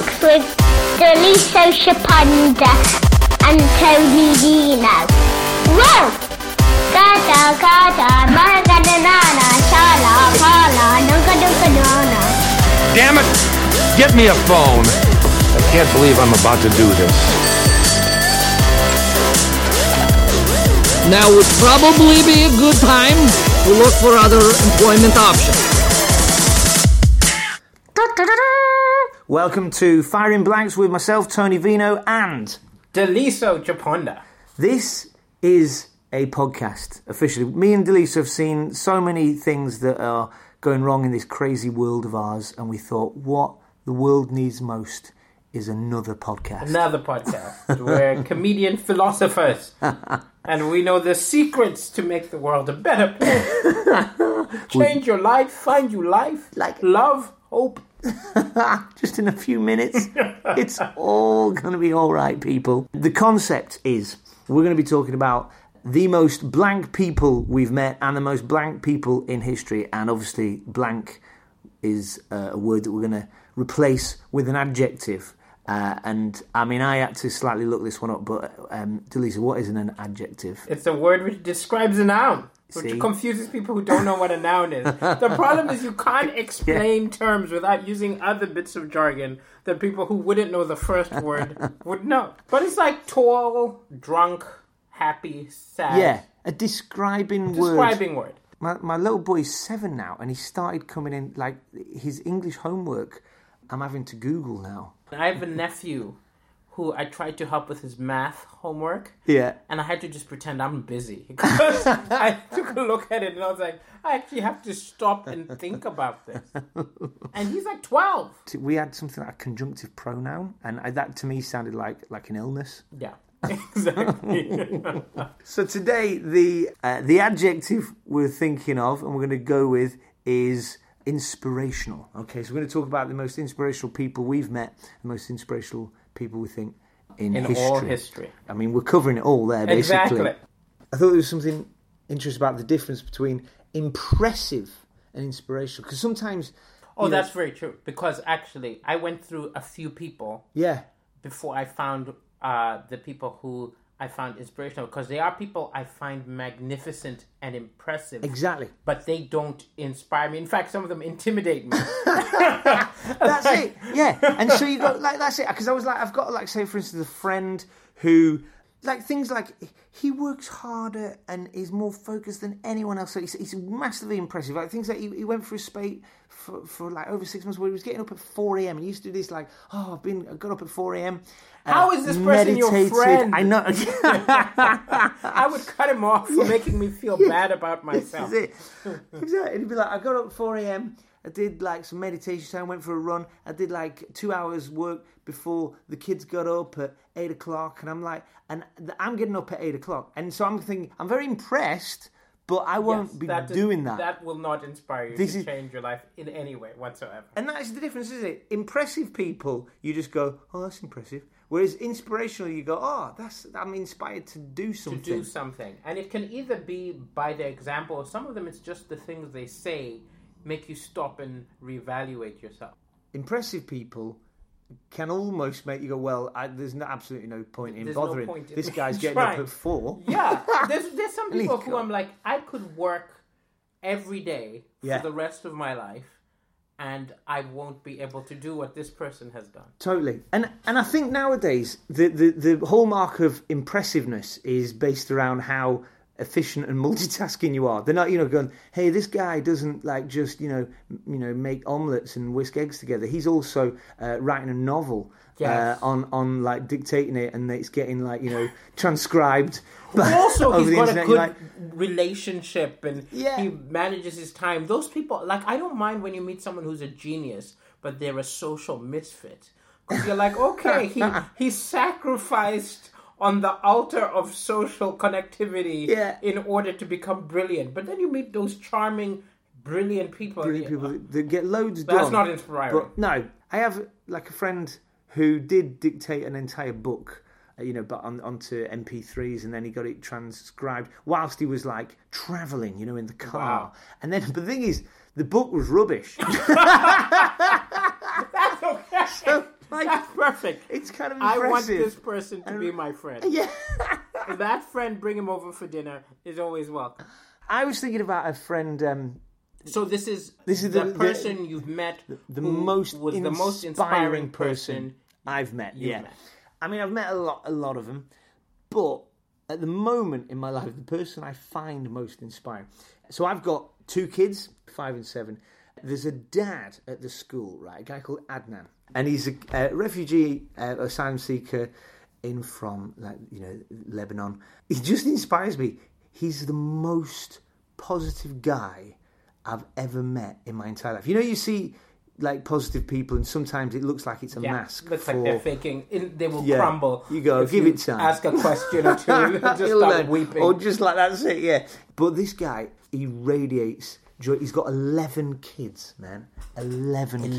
Blanks with Daliso Chaponda and Tony Vino. Whoa! Gada gada, maragada nana, shala, pala, nuga nuga nana. Damn it! Get me a phone. I can't believe I'm about to do this. Now would probably be a good time to look for other employment options. Welcome to Firing Blanks with myself, Tony Vino, and Daliso Chaponda. this is a podcast officially. Me and Daliso have seen so many things that are going wrong in this crazy world of ours, and we thought what the world needs most is another podcast. Another podcast. We're comedian philosophers. and we know the secrets to make the world a better place. Change your life, find you life, Like- love, hope. Just in a few minutes, it's all going to be all right, people. The concept is we're going to be talking about the most blank people we've met and the most blank people in history, and obviously, blank is uh, a word that we're going to replace with an adjective. Uh, and I mean, I had to slightly look this one up, but um, Daliso, what is an adjective? It's a word which describes a noun. Which See? confuses people who don't know what a noun is. The problem is you can't explain terms without using other bits of jargon that people who wouldn't know the first word would know. But it's like tall, drunk, happy, sad. Yeah, a describing, word. Describing word. My, my little boy's seven now, and he started coming in like his English homework. I'm having to Google now. I have a nephew who I tried to help with his math homework. Yeah. And I had to just pretend I'm busy. Because I took a look at it and I was like, I actually have to stop and think about this. And he's like 12. We had something like a conjunctive pronoun, and I, that to me sounded like like an illness. Yeah, exactly. So today, the uh, the adjective we're thinking of, and we're going to go with, is inspirational. Okay, so we're going to talk about the most inspirational people we've met, the most inspirational people we think in, In history. all history. I mean, we're covering it all there, basically. Exactly. I thought there was something interesting about the difference between impressive and inspirational, because sometimes, Oh, you know- that's very true. Because actually, I went through a few people yeah, before I found uh, the people who I found inspirational. Because they are people I find magnificent and impressive. exactly. But they don't inspire me. In fact, some of them intimidate me. That's it. Yeah. And so you got like that's it. Because I was like, I've got like say for instance a friend who like things like he works harder and is more focused than anyone else. So he's, he's massively impressive. Like things like he, he went through a spate for, for like over six months where he was getting up at four a.m. and he used to do this like, oh, I've been I got up at four a.m. uh, How is this person your friend? I know. I would cut him off for making me feel bad about myself. This is it. Exactly. He'd be like, I got up at 4 a.m. I did like some meditation time, went for a run. I did like two hours work before the kids got up at 8 o'clock. And I'm like, and I'm getting up at 8 o'clock. And so I'm thinking, I'm very impressed, but I won't Yes, be that doing that. That will not inspire you This to is- change your life in any way whatsoever. And that's the difference, isn't it? Impressive people, you just go, oh, that's impressive. Whereas inspirational, you go, oh, that's I'm inspired to do something. to do something. And it can either be by their example, or some of them it's just the things they say make you stop and reevaluate yourself. impressive people can almost make you go, well, I, there's no, absolutely no point in There's no bothering. point in this guy's getting up at four. Yeah, there's there's some people who I'm like, I could work every day for Yeah. the rest of my life, and I won't be able to do what this person has done. Totally, and and I think nowadays the, the the hallmark of impressiveness is based around how efficient and multitasking you are. They're not, you know, going, hey, this guy doesn't like just you know, m- you know, make omelets and whisk eggs together. He's also uh, writing a novel. Yes. Uh, on on like dictating it and it's getting like you know transcribed. But also, he's got a internet. good like, relationship and Yeah. he manages his time. Those people, like, I don't mind when you meet someone who's a genius, but they're a social misfit. Because you're like, okay, he, he sacrificed on the altar of social connectivity Yeah. in order to become brilliant. But then you meet those charming, brilliant people. brilliant people that- get loads That's done. not inspiring. But no, I have like a friend who did dictate an entire book, uh, you know, but on, onto MP3s, and then he got it transcribed whilst he was like traveling, you know, in the car. Wow. And then, but the thing is, the book was rubbish. That's okay. So, like, perfect. It's kind of impressive. I want this person to be my friend. Yeah. That friend bring him over for dinner is always welcome. I was thinking about a friend. Um, So this is This is the, the- the- person you've met the who most was the most inspiring person person. I've met. yeah, met. I mean, I've met a lot, a lot of them, but at the moment in my life, the person I find most inspiring. So I've got two kids, five and seven. There's a dad at the school, right? A guy called Adnan, and he's a, a refugee, uh, asylum seeker in from like you know Lebanon. He just inspires me. He's the most positive guy I've ever met in my entire life. You know, you see like positive people, and sometimes it looks like it's a Yeah, mask. looks for, like they're faking. In, they will Yeah. crumble. You go, give you it time. Ask a question or two. just start weeping. Or just like that's it, yeah. But this guy, he radiates joy. He's got eleven kids, man. Eleven. kids.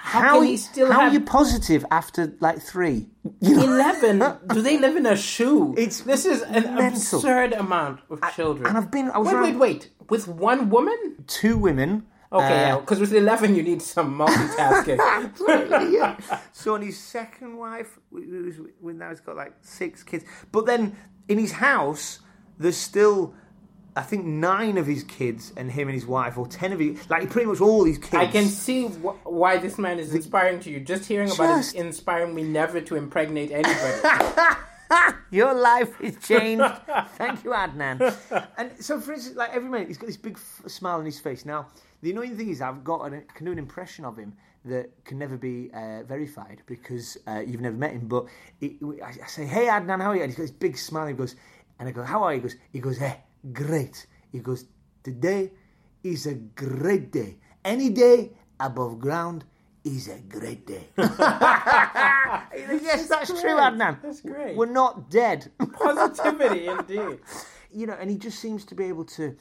How, How, can are he you- still how have are you positive after like three? You know? eleven? Do they live in a shoe? It's this is an mental. absurd amount of children. and I've been- I was wait, around- wait, wait. With one woman? Two women. Okay, uh, because with eleven you need some multitasking. yeah. So on his second wife, with now he's got like six kids. But then in his house, there's still, I think nine of his kids and him and his wife, or ten of his, like pretty much all these kids. I can see wh- why this man is inspiring to you. Just hearing about it is Just- inspiring me never to impregnate anybody. Your life is changed. Thank you, Adnan. And so, for instance, like every minute, he's got this big f- smile on his face. Now, the annoying thing is, I've got an, I can do an impression of him that can never be uh, verified because uh, you've never met him. But it, I I say, "Hey, Adnan, how are you?" And he's got this big smile. And He goes, and I go, "How are you?" He goes, "He goes, hey, great." He goes, "Today is a great day. Any day above ground." Is a great day. yes, that's true, Adnan. That's great. We're not dead. Positivity, indeed. you know, and he just seems to be able to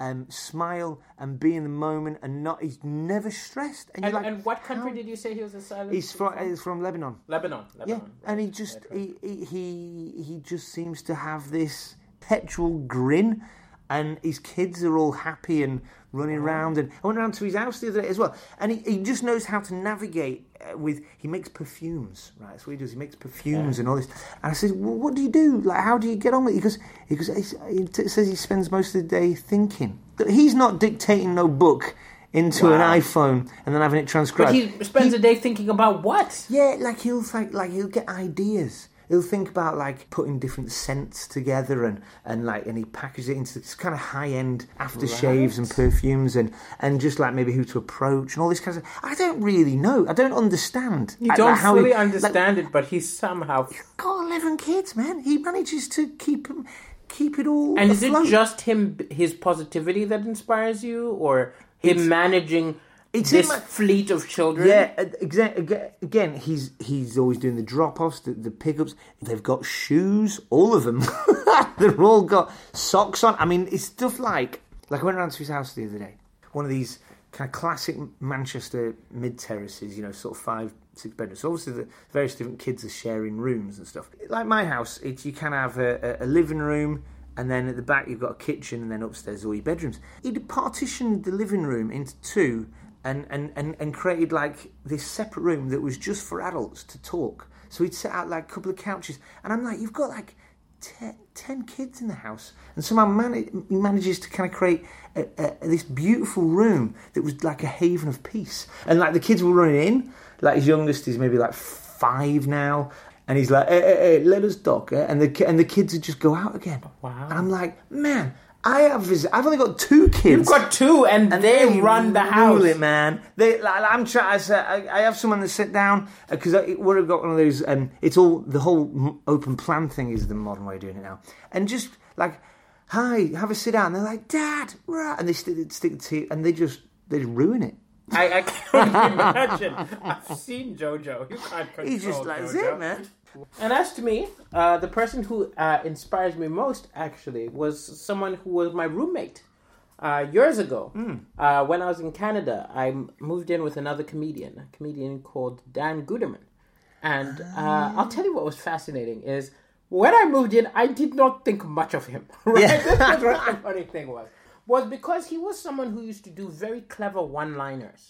um, smile and be in the moment and not. He's never stressed. And, And, like, and what country how- did you say he was asylum? He's from. He's from Lebanon. Lebanon. Yeah, Lebanon. and he just he he he just seems to have this petrol grin, and his kids are all happy and running around. And I went around to his house the other day as well, and he, he just knows how to navigate uh, with. He makes perfumes, right? That's what he does. He makes perfumes and all this. And I said, well, "What do you do? Like, how do you get on with?" It? He goes, "He goes." He, he t- says he spends most of the day thinking. He's not dictating no book into an iPhone and then having it But transcribed. he spends a day thinking about what? Yeah, like he'll like like he'll get ideas. He'll think about like putting different scents together and, and like and he packages it into this kind of high end aftershaves and perfumes and, and just like maybe who to approach and all this kind of. I don't really know. I don't understand. You don't like, how fully he, understand it, but he's somehow. Like, got eleven kids, man. He manages to keep 'em- keep it all. And is it just him, his positivity that inspires you, or him It's- managing it's this him- fleet of children? Yeah, uh, exactly. Again, he's he's always doing the drop-offs, the, the pickups. They've got shoes, all of them. They've all got socks on. I mean, it's stuff like like I went around to his house the other day. One of these kind of classic Manchester mid terraces, you know, sort of five six bedrooms. So obviously, the various different kids are sharing rooms and stuff. Like my house, it's you can have a, a, a living room. And then at the back you've got a kitchen, and then upstairs all your bedrooms. He'd partitioned the living room into two, and, and, and, and created like this separate room that was just for adults to talk. So he'd set out like a couple of couches, and I'm like, you've got like ten, 10 kids in the house, and somehow man- he manages to kind of create a, a, this beautiful room that was like a haven of peace. And like the kids were running in, like his youngest is maybe like five now. And he's like, hey, hey, hey, let us talk, eh? and the and the kids would just go out again. Wow. And I'm like, man, I have I've only got two kids. You've got two, and, And they, run the house. it, man. They, like, I'm trying. I, I, have someone to sit down because we've got one of those. Um, it's all the whole open plan thing is the modern way of doing it now, and just like, hi, have a sit down. They're like, Dad, rah, and they stick, stick the tea, and they just they just ruin it. I, I can't imagine. I've seen JoJo. You can't control He's just like, that's JoJo. it, man. And as to me, uh, the person who uh, inspires me most actually was someone who was my roommate uh, years ago. Uh, when I was in Canada, I m- moved in with another comedian, a comedian called Dan Guterman. And uh, I'll tell you what was fascinating is when I moved in, I did not think much of him. Right? Yeah. this was what the funny thing was. Was because he was someone who used to do very clever one-liners.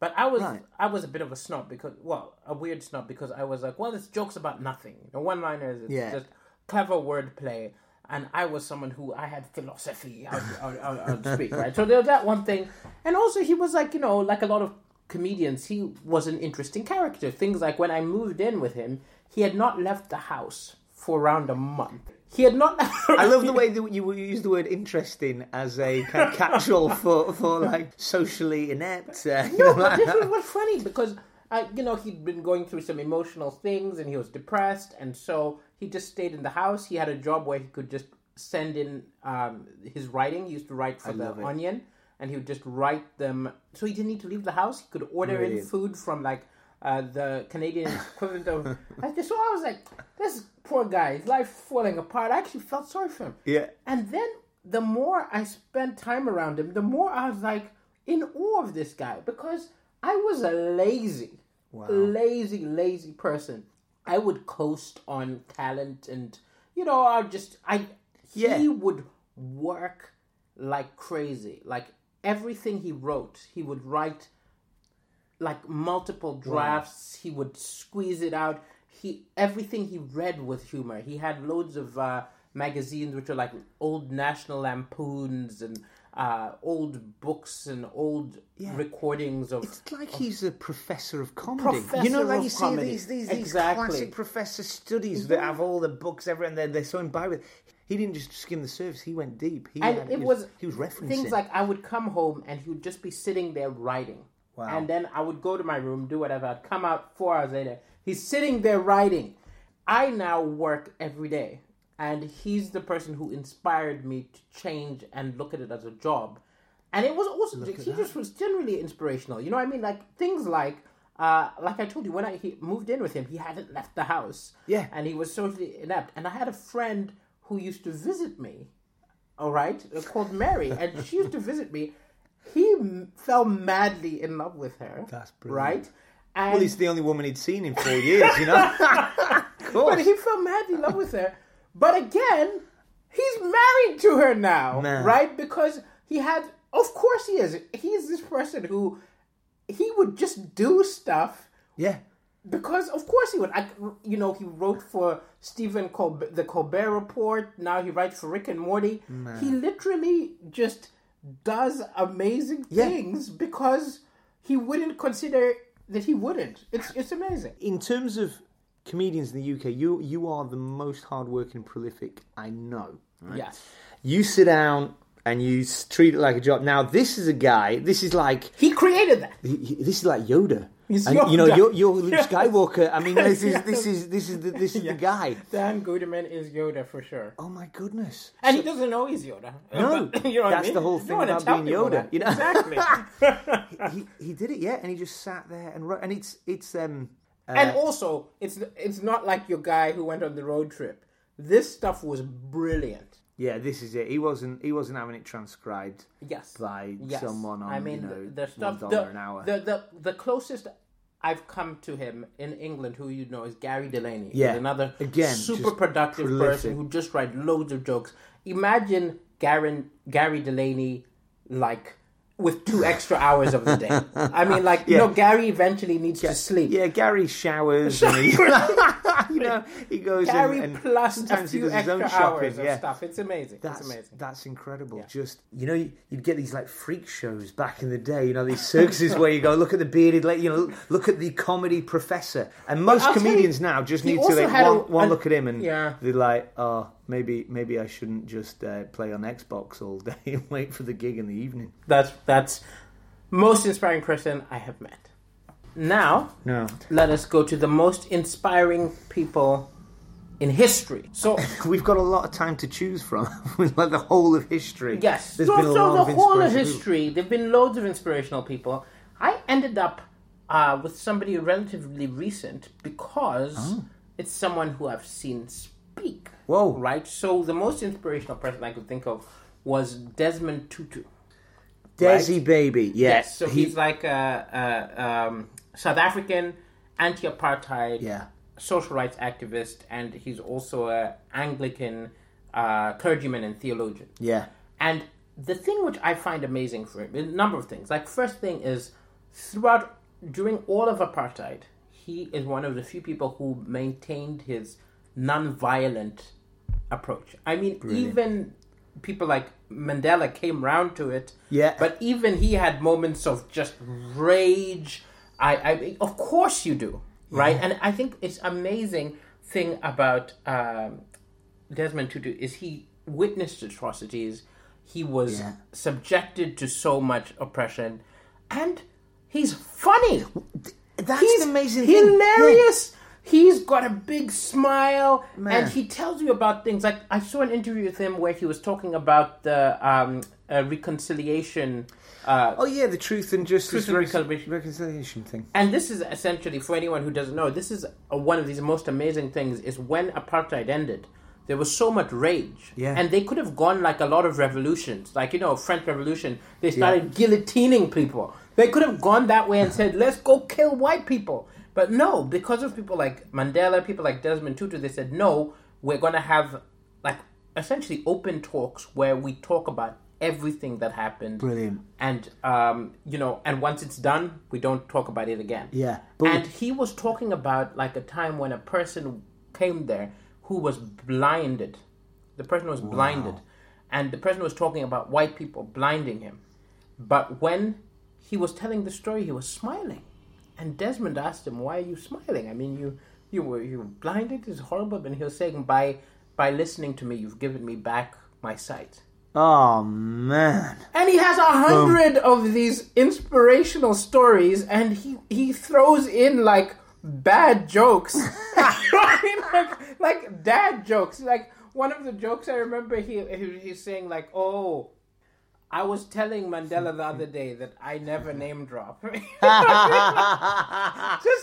But I was Right. I was a bit of a snob because well a weird snob because I was like well it's jokes about nothing. You know one liners it's Yeah. just clever wordplay. And I was someone who I had philosophy. I would speak right? So there was that one thing. And also he was like you know like a lot of comedians he was an interesting character. Things like when I moved in with him he had not left the house for around a month he had not I love the way that you use the word interesting as a kind of catch-all for, for like socially inept. Uh, you know, No, but like this that. was what's funny because uh, you know he'd been going through some emotional things and he was depressed, and so he just stayed in the house. He had a job where he could just send in um, his writing. He used to write for the. Onion, and he would just write them. So he didn't need to leave the house. He could order in food from like uh, the Canadian equivalent of. I just, so I was like, this poor guy, his life falling apart. I actually felt sorry for him. Yeah. And then the more I spent time around him, the more I was like in awe of this guy because I was a lazy, lazy, lazy person. I would coast on talent and you know, I just I Yeah. he would work like crazy. Like everything he wrote, he would write like multiple drafts. He would squeeze it out. He everything he read with humor. He had loads of uh, magazines which are like old National Lampoons and uh, old books and old recordings of. It's like he's a professor of comedy. Professor you know, like of you see these these, these Exactly. classic professor studies that have all the books everywhere, and they're, they're so imbibed with. He didn't just skim the surface; he went deep. He and had- it he was, he was referencing things like I would come home and he would just be sitting there writing. Wow. And then I would go to my room, do whatever. I'd come out four hours later. He's sitting there writing. I now work every day, and he's the person who inspired me to change and look at it as a job. And it was also he just was generally inspirational. You know what I mean? Like things like. Uh, like I told you, when I he moved in with him, he hadn't left the house. Yeah. and he was socially inept. And I had a friend who used to visit me, all right, called Mary, and she used to visit me. He m- fell madly in love with her. That's brilliant. right. And well, he's the only woman he'd seen in four years. You know, of course. but he fell madly in love with her. But again, he's married to her now, Man. right? Because he had, of course, he is. He is this person who he would just do stuff yeah, because of course he would. I, you know, he wrote for Stephen Colbert, the Colbert Report. Now he writes for Rick and Morty. He literally just does amazing Yeah. things because he wouldn't consider that he wouldn't. It's it's amazing. in terms of comedians in the UK, you you are the most hardworking, prolific I know. right? Yes, You sit down and you treat it like a job. Now, this is a guy. This is like he created that. he- he- this is like Yoda. He's and, You know, you're, you're Luke Yes. Skywalker. I mean, this is Yes. this is this is the, this is the guy. Dan Guterman is Yoda for sure, Oh my goodness! and he doesn't know he's Yoda. No, But, you know what I that's mean? the whole thing about being Yoda, you know? exactly. he he did it, yeah, and he just sat there and wrote, and it's it's um uh, And also, it's it's not like your guy who went on the road trip. This stuff was brilliant. Yeah, this is it. He wasn't he wasn't having it transcribed Yes, by yes. someone on I mean, you know the, the stuff. one The, an hour. the the the closest I've come to him in England, who you know is Gary Delaney. Yeah. another Again, super productive prolific. person who just writes loads of jokes. Imagine Gary Gary Delaney like. With two extra hours of the day, I mean, like you know, Gary eventually needs to sleep. yeah, Gary showers. and he, you know, he goes Gary and, and plus sometimes he does his own shopping. yeah. stuff. It's amazing. That's it's amazing. that's incredible. Just you know, you'd get these like freak shows back in the day. You know, these circuses where you go look at the bearded, lady, you know, look at the comedy professor. And most I'll you, comedians now just need to like had a- one, one look at him and Yeah. they're like, oh, maybe maybe I shouldn't just uh, play on Xbox all day and wait for the gig in the evening. That's that's most inspiring person I have met. Now, No, let us go to the most inspiring people in history. So, we've got a lot of time to choose from. like the whole of history. yes, there's so, been a so lot the of whole of history, there've been loads of inspirational people. I ended up uh, with somebody relatively recent because Oh. it's someone who I've seen speak. Whoa. Right? So, the most inspirational person I could think of was Desmond Tutu. Desi baby, yeah. Yes, so he- he's like a, a um, South African anti-apartheid Yeah. social rights activist, and he's also a Anglican uh, clergyman and theologian. yeah. And the thing which I find amazing for him, a number of things. Like first thing is throughout during all of apartheid, he is one of the few people who maintained his non-violent approach. I mean, even people like Mandela came round to it. Yeah. But even he had moments of just rage. I, I of course you do, right? And I think it's amazing thing about um, Desmond Tutu is he witnessed atrocities. He was Yeah. subjected to so much oppression, and he's funny. That's he's the amazing thing. hilarious. He's got a big smile, Man. and he tells you about things. Like I saw an interview with him where he was talking about the um, uh, reconciliation. Uh, Oh yeah, the truth and justice Truth and Reconciliation. reconciliation thing. and this is essentially for anyone who doesn't know. This is uh one of these most amazing things. Is when apartheid ended, there was so much rage, Yeah. and they could have gone like a lot of revolutions, like you know, French Revolution. They started guillotining people. They could have gone that way and said, "Let's go kill white people." But no, because of people like Mandela, people like Desmond Tutu, they said, "No, we're going to have like essentially open talks where we talk about everything that happened." Brilliant. And um, you know, and once it's done, we don't talk about it again. Yeah, but- and he was talking about like a time when a person came there who was blinded. The person was blinded, and the person was talking about white people blinding him. But when he was telling the story, he was smiling, and Desmond asked him, "Why are you smiling? I mean, you you were you were blinded. It's horrible." And he was saying, "By by listening to me, you've given me back my sight." Oh man. And he has a hundred of these inspirational stories, and he he throws in like bad jokes, like like dad jokes. Like one of the jokes I remember, he, he he's saying like, "Oh, I was telling Mandela the other day that I never name drop." just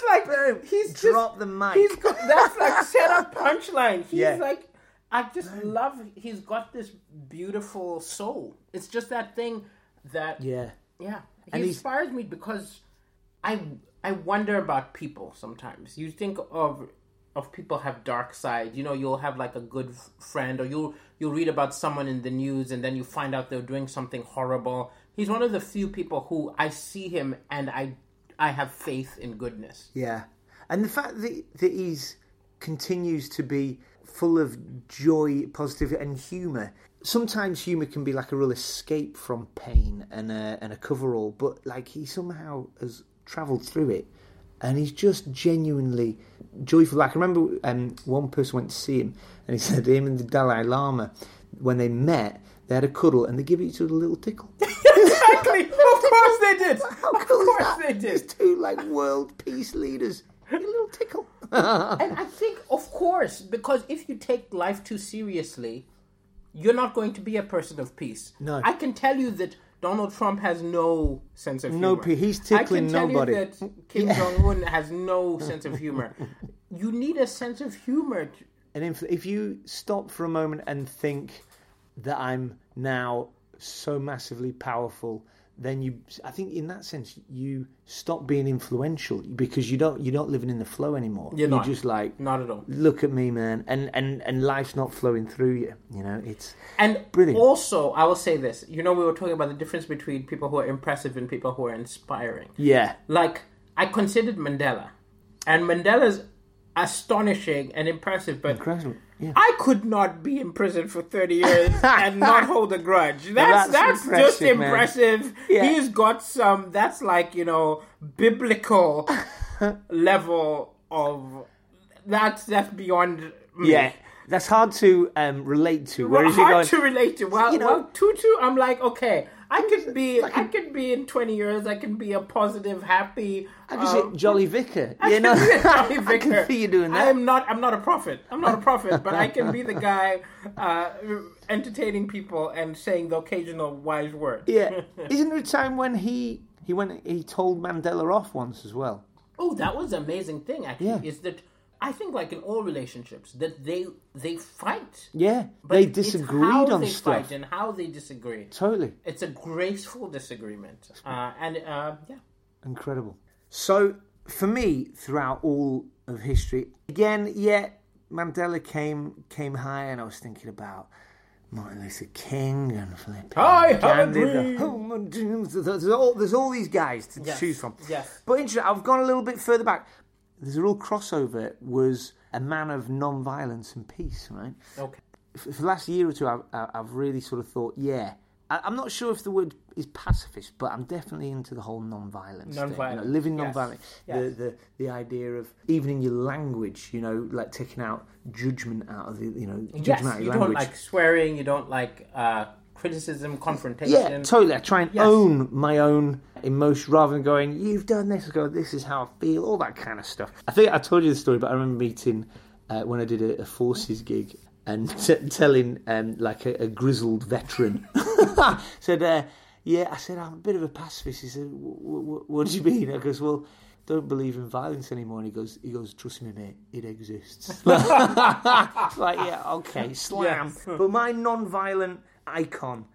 like he's Drop just, the mic. He's got, that's like set up punchline. He's Yeah. like, I just love. He's got this beautiful soul. It's just that thing that Yeah. yeah. He And he's- inspires me because I I wonder about people sometimes. You think of of people have dark side. You know, you'll have like a good friend, or you'll you'll read about someone in the news, and then you find out they're doing something horrible. He's one of the few people who I see him and I I have faith in goodness. Yeah, and the fact that that he's continues to be full of joy, positivity, and humour. Sometimes humour can be like a real escape from pain and a, and a coverall, but like he somehow has travelled through it, and he's just genuinely joyful. Like I remember, um, one person went to see him, and he said him and the Dalai Lama, when they met, they had a cuddle and they give each other a little tickle. exactly. Of course they did. How of cool is course that? they These did. two like world peace leaders, a little tickle. And I think, of course, because if you take life too seriously, you're not going to be a person of peace. No. I can tell you that Donald Trump has no sense of humor. No, he's tickling nobody. I can tell nobody. You that Kim Jong Un has no sense of humor. You need a sense of humor. To, And if, if you stop for a moment and think that I'm now so massively powerful, then you, I think in that sense, you stop being influential because you don't, you're not living in the flow anymore. You're not. just like, not at all. look at me, man, and and and life's not flowing through you. You know, it's And Brilliant. also, I will say this. You know, we were talking about the difference between people who are impressive and people who are inspiring. yeah, like I considered Mandela, and Mandela's astonishing and impressive, but incredible. Yeah. I could not be in prison for thirty years and not hold a grudge. That's that's that's, just impressive, man. impressive. Yeah. He's got some. That's like you know biblical level of. That's that's beyond. Me. yeah, that's hard to um, relate to. Well, Whereas you're hard going, to relate to. Well, you know- well, Tutu, I'm like, okay, I could be, I could be in 20 years. I can be a positive, happy. I um, say Jolly Vicar. I You know, can be a Jolly I can see you doing that. I am not. I'm not a prophet. I'm not a prophet, but I can be the guy uh, entertaining people and saying the occasional wise word. Yeah, isn't there a time when he he went he told Mandela off once as well? Oh, that was an amazing thing. Actually, Yeah. is that I think, like in all relationships, that they they fight. Yeah, But they it's disagreed how on they stuff. fight and how they disagree. Totally It's a graceful disagreement, uh, and uh, yeah. incredible. So for me, throughout all of history, again, yeah, Mandela came came high, and I was thinking about Martin Luther King and Philip. I Gandhi, the. Human Dreams. There's all, there's all these guys to Yes, choose from. yes. But interesting, I've gone a little bit further back. There's a real crossover. Was a man of non-violence and peace, right? Okay. For for the last year or two, I've, I've really sort of thought, yeah. I'm not sure if the word is pacifist, but I'm definitely into the whole non-violence. thing, you know, Non-violence, living yes, non-violently. yes. The, the the idea of even in your language, you know, like taking out judgment out of the, you know, Yes, judgment out of you your don't like swearing. You don't like uh, criticism, confrontation. Yeah, totally. I try and Yes. own my own emotion rather than going, "You've done this." I go, "This is how I feel." All that kind of stuff. I think I told you the story, but I remember meeting uh, when I did a, a forces gig and t- telling um, like a, a grizzled veteran said, uh, "Yeah," I said, "I'm a bit of a pacifist." He said, "W- w- "What do you mean?" I goes, "Well." Don't believe in violence anymore, and he goes. He goes. Trust me, mate. It exists. like, yeah, okay, slam. Yes. But my non-violent icon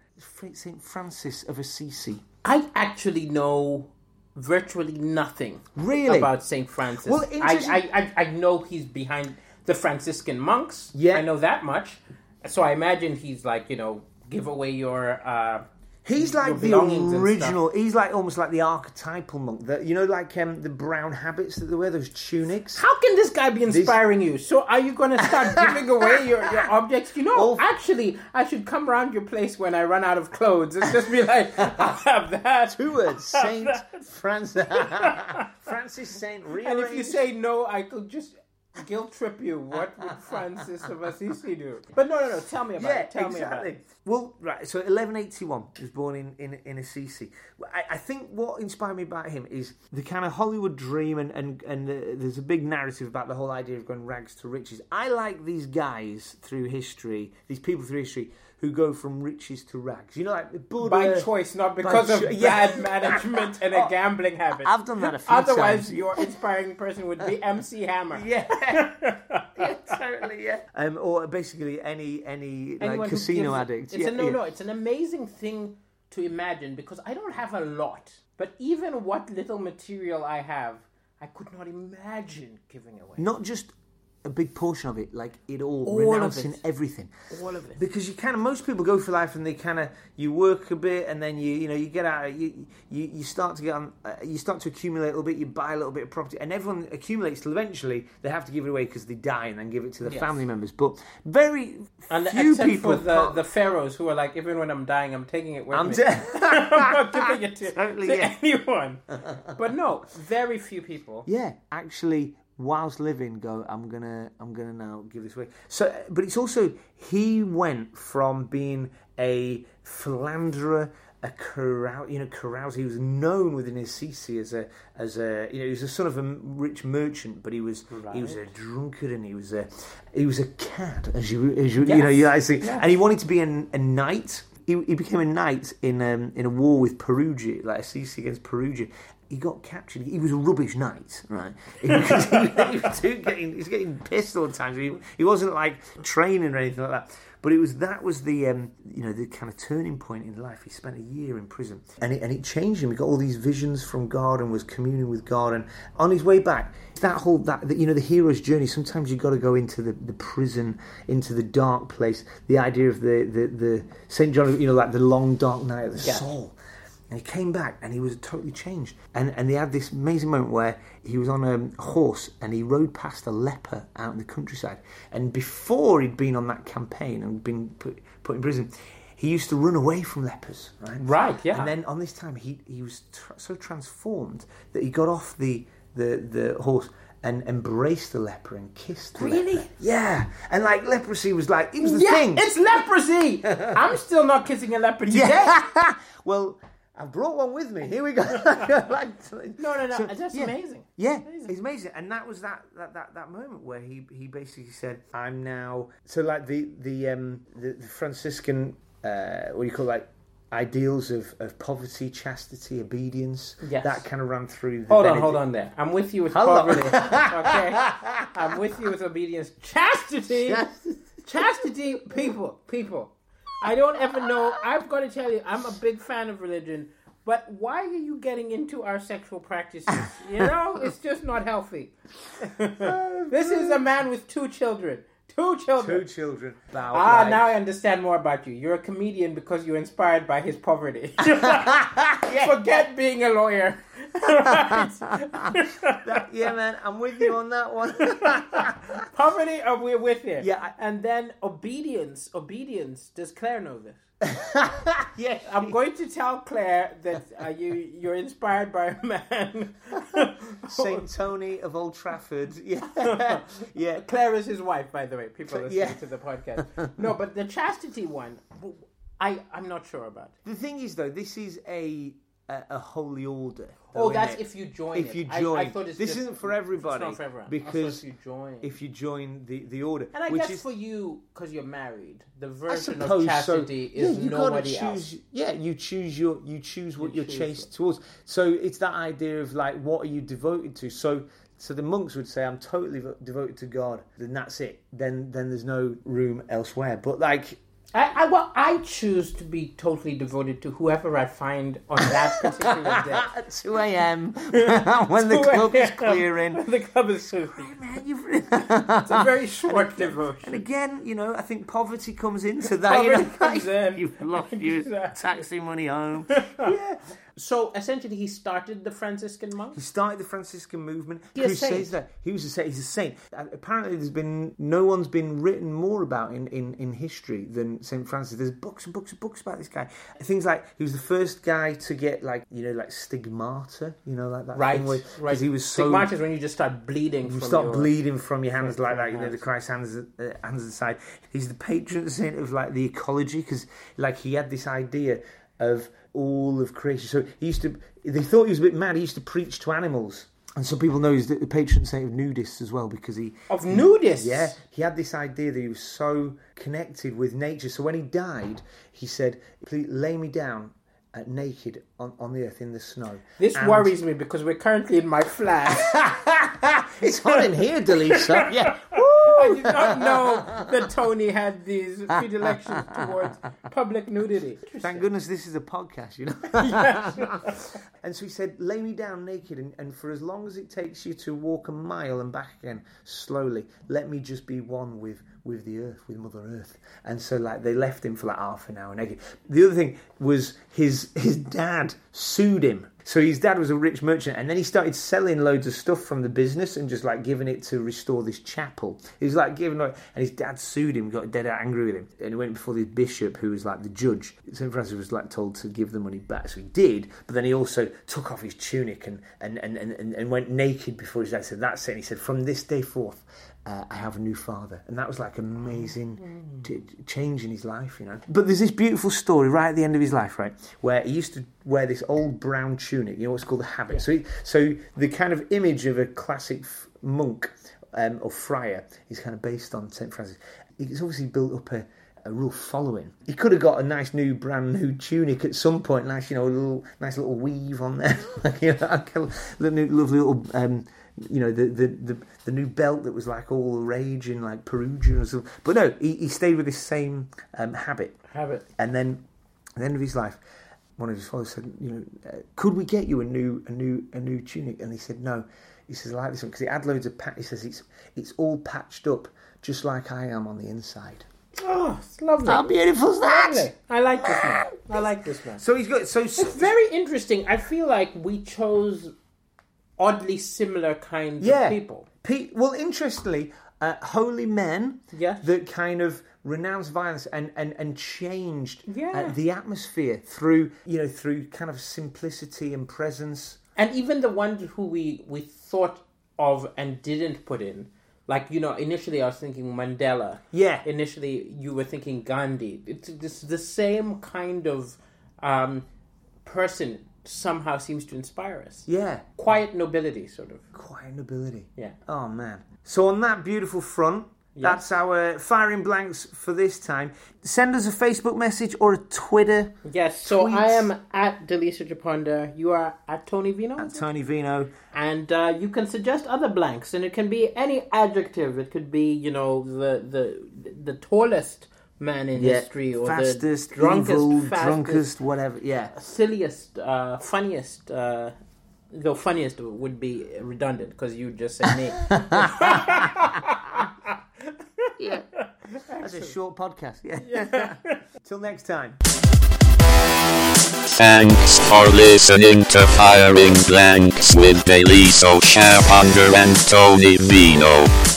Saint Francis of Assisi. I actually know virtually nothing Really? about Saint Francis. Well, I, interesting- I, I, I know he's behind the Franciscan monks. Yeah. I know that much. So I imagine he's like you know give away your. Uh, He's like the original. He's like almost like the archetypal monk. That you know, like um, the brown habits that they wear, those tunics. How can this guy be inspiring you? So are you going to start giving away your, your objects? You know, Oh. actually, I should come around your place when I run out of clothes and just be like, I have that. Two words, Saint Francis, Francis Saint. And if you say no, I could just guilt trip you. What would Francis of Assisi do? But no, no, no. Tell me about Yeah, it. Tell me about exactly. it. Well, right. So 1181 he was born in in, in Assisi. I, I think what inspired me about him is the kind of Hollywood dream, and and and the, there's a big narrative about the whole idea of going rags to riches. I like these guys through history, these people through history who go from riches to rags. You know, like the Buddha. By choice, not because of cho- bad management and a Oh, gambling habit. I've done that a few Otherwise, times. your inspiring person would be MC Hammer. Yeah. yeah, totally. Yeah. Um, or basically any any like Anyone who casino gives- addict. It's yeah, a no, yeah. no. It's an amazing thing to imagine because I don't have a lot, but even what little material I have, I could not imagine giving away. Not just a big portion of it, like it all, All of renouncing it. everything. All of it. Because you kind of most people go for life and they kind of you work a bit and then you you know you get out you you, you start to get on uh, you start to accumulate a little bit you buy a little bit of property and everyone accumulates till eventually they have to give it away because they die and then give it to their Yes. family members. But very And few except people for the, part- the pharaohs who are like, even when I'm dying, I'm taking it with I'm me. I'm not giving it to, Totally, to yeah. anyone. But no, very few people. yeah, actually, whilst living, go. I'm gonna, I'm gonna now give this away. So, but it's also he went from being a philanderer, a carouse, you know, carouse. He was known within Assisi as a, as a, you know, he was a son of a rich merchant, but he was, he was a drunkard and he was a, he was a cad, as you, as you, you know, you guys see, and he wanted to be a, a knight. He, he became a knight in um, in a war with Perugia, like Assisi against Perugia. He got captured. He was a rubbish knight, right? He, he was too getting, he was getting pissed all the time. He, he wasn't like training or anything like that. But it was that was the um, you know the kind of turning point in life. He spent a year in prison, and it, and it changed him. He got all these visions from God and was communing with God. And on his way back, that whole that, that you know the hero's journey. Sometimes you've got to go into the, the prison, into the dark place. The idea of the the, the Saint John, you know, like the long dark night of the Yeah. soul. And he came back and he was totally changed. And and they had this amazing moment where he was on a horse and he rode past a leper out in the countryside. And before he'd been on that campaign and been put, put in prison, he used to run away from lepers, right? Right, yeah. And then on this time, he he was tr- so transformed that he got off the the, the horse and embraced the leper and kissed the Really? leper. Yeah. And like leprosy was like it was the Yeah, thing. it's leprosy. I'm still not kissing a leper today. Yeah. well, I brought one with me. Here we go. like, No, no, no. So, that's yeah. amazing. Yeah, Amazing. it's amazing, and that was that, that that that moment where he he basically said, "I'm now." So like the the um the, the Franciscan uh, what do you call it, like ideals of, of poverty, chastity, obedience. Yes. that kind of ran through. The Hold on, hold on there. I'm with you with Hold poverty. okay? I'm with you with obedience. Chastity! Chastity, people, people. I don't ever know. I've got to tell you, I'm a big fan of religion, but why are you getting into our sexual practices? You know, it's just not healthy. this is a man with two children. Two children. two children. About, Ah, like- now I understand more about you. You're a comedian because you're inspired by his poverty. Forget being a lawyer. yeah, man, I'm with you on that one. poverty, or we're with you. Yeah, I- and then obedience. Obedience. Does Claire know this? yeah, I'm going to tell Claire that uh, you you're inspired by a man. Saint Tony of Old Trafford. Yeah, yeah. Claire is his wife, by the way. People listening Yeah. to the podcast. No, but the chastity one, I I'm not sure about. The thing is, though, this is a a, a holy order. Oh, that's innit? if you join. if it. you I- join. I, thought it's this just- isn't for everybody. It's not for everyone. because if you join. if you join the the order, and I which guess is for you, because you're married, the I version of chastity so. is yeah, you gotta nobody choose. else. Yeah, you choose your you choose what You are chased towards. So it's that idea of like, what are you devoted to? So. So the monks would say, "I'm totally devoted to God." Then that's it. Then then there's no room elsewhere. But like, I, I well, I choose to be totally devoted to whoever I find on that particular day. at two a.m. when the club is clearing, the club is clearing. man, you've. It's a very short And devotion. And again, you know, I think poverty comes into that. you Poverty know, comes in. You've lost your taxi money home. yeah. So essentially, he started the Franciscan monk. He started the Franciscan movement. He Who says that? He was a saint. He's a saint. Apparently, there's been no one's been written more about in, in, in history than Saint Francis. There's books and books and books about this guy. Things like he was the first guy to get like you know like stigmata. You know like that Right, where, right. he was so Stigmata is when you just start bleeding. You from start your- bleeding from your hands like that, you know, the. Christ hands, uh, hands inside. He's the patron saint of like the ecology because, like, he had this idea of all of creation. So he used to. They thought he was a bit mad. He used to preach to animals, and some people know he's the, patron saint of nudists as well because he. of nudists. Yeah, he had this idea that he was so connected with nature. So when he died, he said, "Please lay me down." Uh, naked on, on the earth in the snow. This And- worries me because we're currently in my flat. It's hot in here, Daliso. Yeah. I did not know that Tony had these predilections towards public nudity. Thank goodness this is a podcast, you know. and so he said, lay me down naked, and, and for as long as it takes you to walk a mile and back again, slowly, let me just be one with, with the earth, with Mother Earth. And so, like, they left him for like half an hour naked. The other thing was his his dad sued him. So his dad was a rich merchant, and then he started selling loads of stuff from the business and just like giving it to restore this chapel. He was like giving, like, and his dad sued him, got dead angry with him, and he went before the bishop, who was like the judge. St Francis was like told to give the money back, so he did. But then he also took off his tunic and and and and, and, and went naked before his dad. Said that's it. And he said, from this day forth. Uh, I have a new father, and that was like amazing t- change in his life, you know. But there's this beautiful story right at the end of his life, right, where he used to wear this old brown tunic. You know what's called the habit. So, he, so the kind of image of a classic f- monk um, or friar is kind of based on Saint Francis. He's obviously built up a a real following. He could have got a nice new brand new tunic at some point, nice you know, a little nice little weave on there, like you know, like a lovely little um, you know, the, the the the new belt that was like all the rage in like Perugia and stuff. But no, he, he stayed with this same um, habit, Habit. and then at the end of his life, one of his followers said, you know, uh, could we get you a new a new a new tunic? And he said no. He says I like this one because it had loads of pat. He says it's it's all patched up just like I am on the inside. Oh, it's lovely. How beautiful is that? Lovely. I like this man. I like this man. So he's got so, so It's very interesting. I feel like we chose oddly similar kinds yeah. of people. Pe- well, interestingly, uh, holy men Yes. that kind of renounced violence and and and changed Yeah. uh, the atmosphere through you know through kind of simplicity and presence. And even the ones who we, we thought of and didn't put in. Like, you know, initially I was thinking Mandela. Yeah. Initially you were thinking Gandhi. It's, it's the same kind of um, person somehow seems to inspire us. Yeah, Quiet nobility, sort of. quiet nobility. Yeah. Oh man. So on that beautiful front. That's our firing blanks for this time. Send us a Facebook message or a Twitter. Yes, so. I am at Daliso Chaponda. You are at Tony Vino. At Tony Vino. and uh, you can suggest other blanks, and it can be any adjective. It could be, you know, the the the tallest man in yeah. history or fastest, the drunkest, evil, fastest, drunkest, whatever. Yeah, silliest, uh, funniest. Uh, the funniest would be redundant because you just said me. yeah, that's a short podcast. Yeah. yeah. Till next time. Thanks for listening to Firing Blanks with Daliso Chaponda and Tony Vino.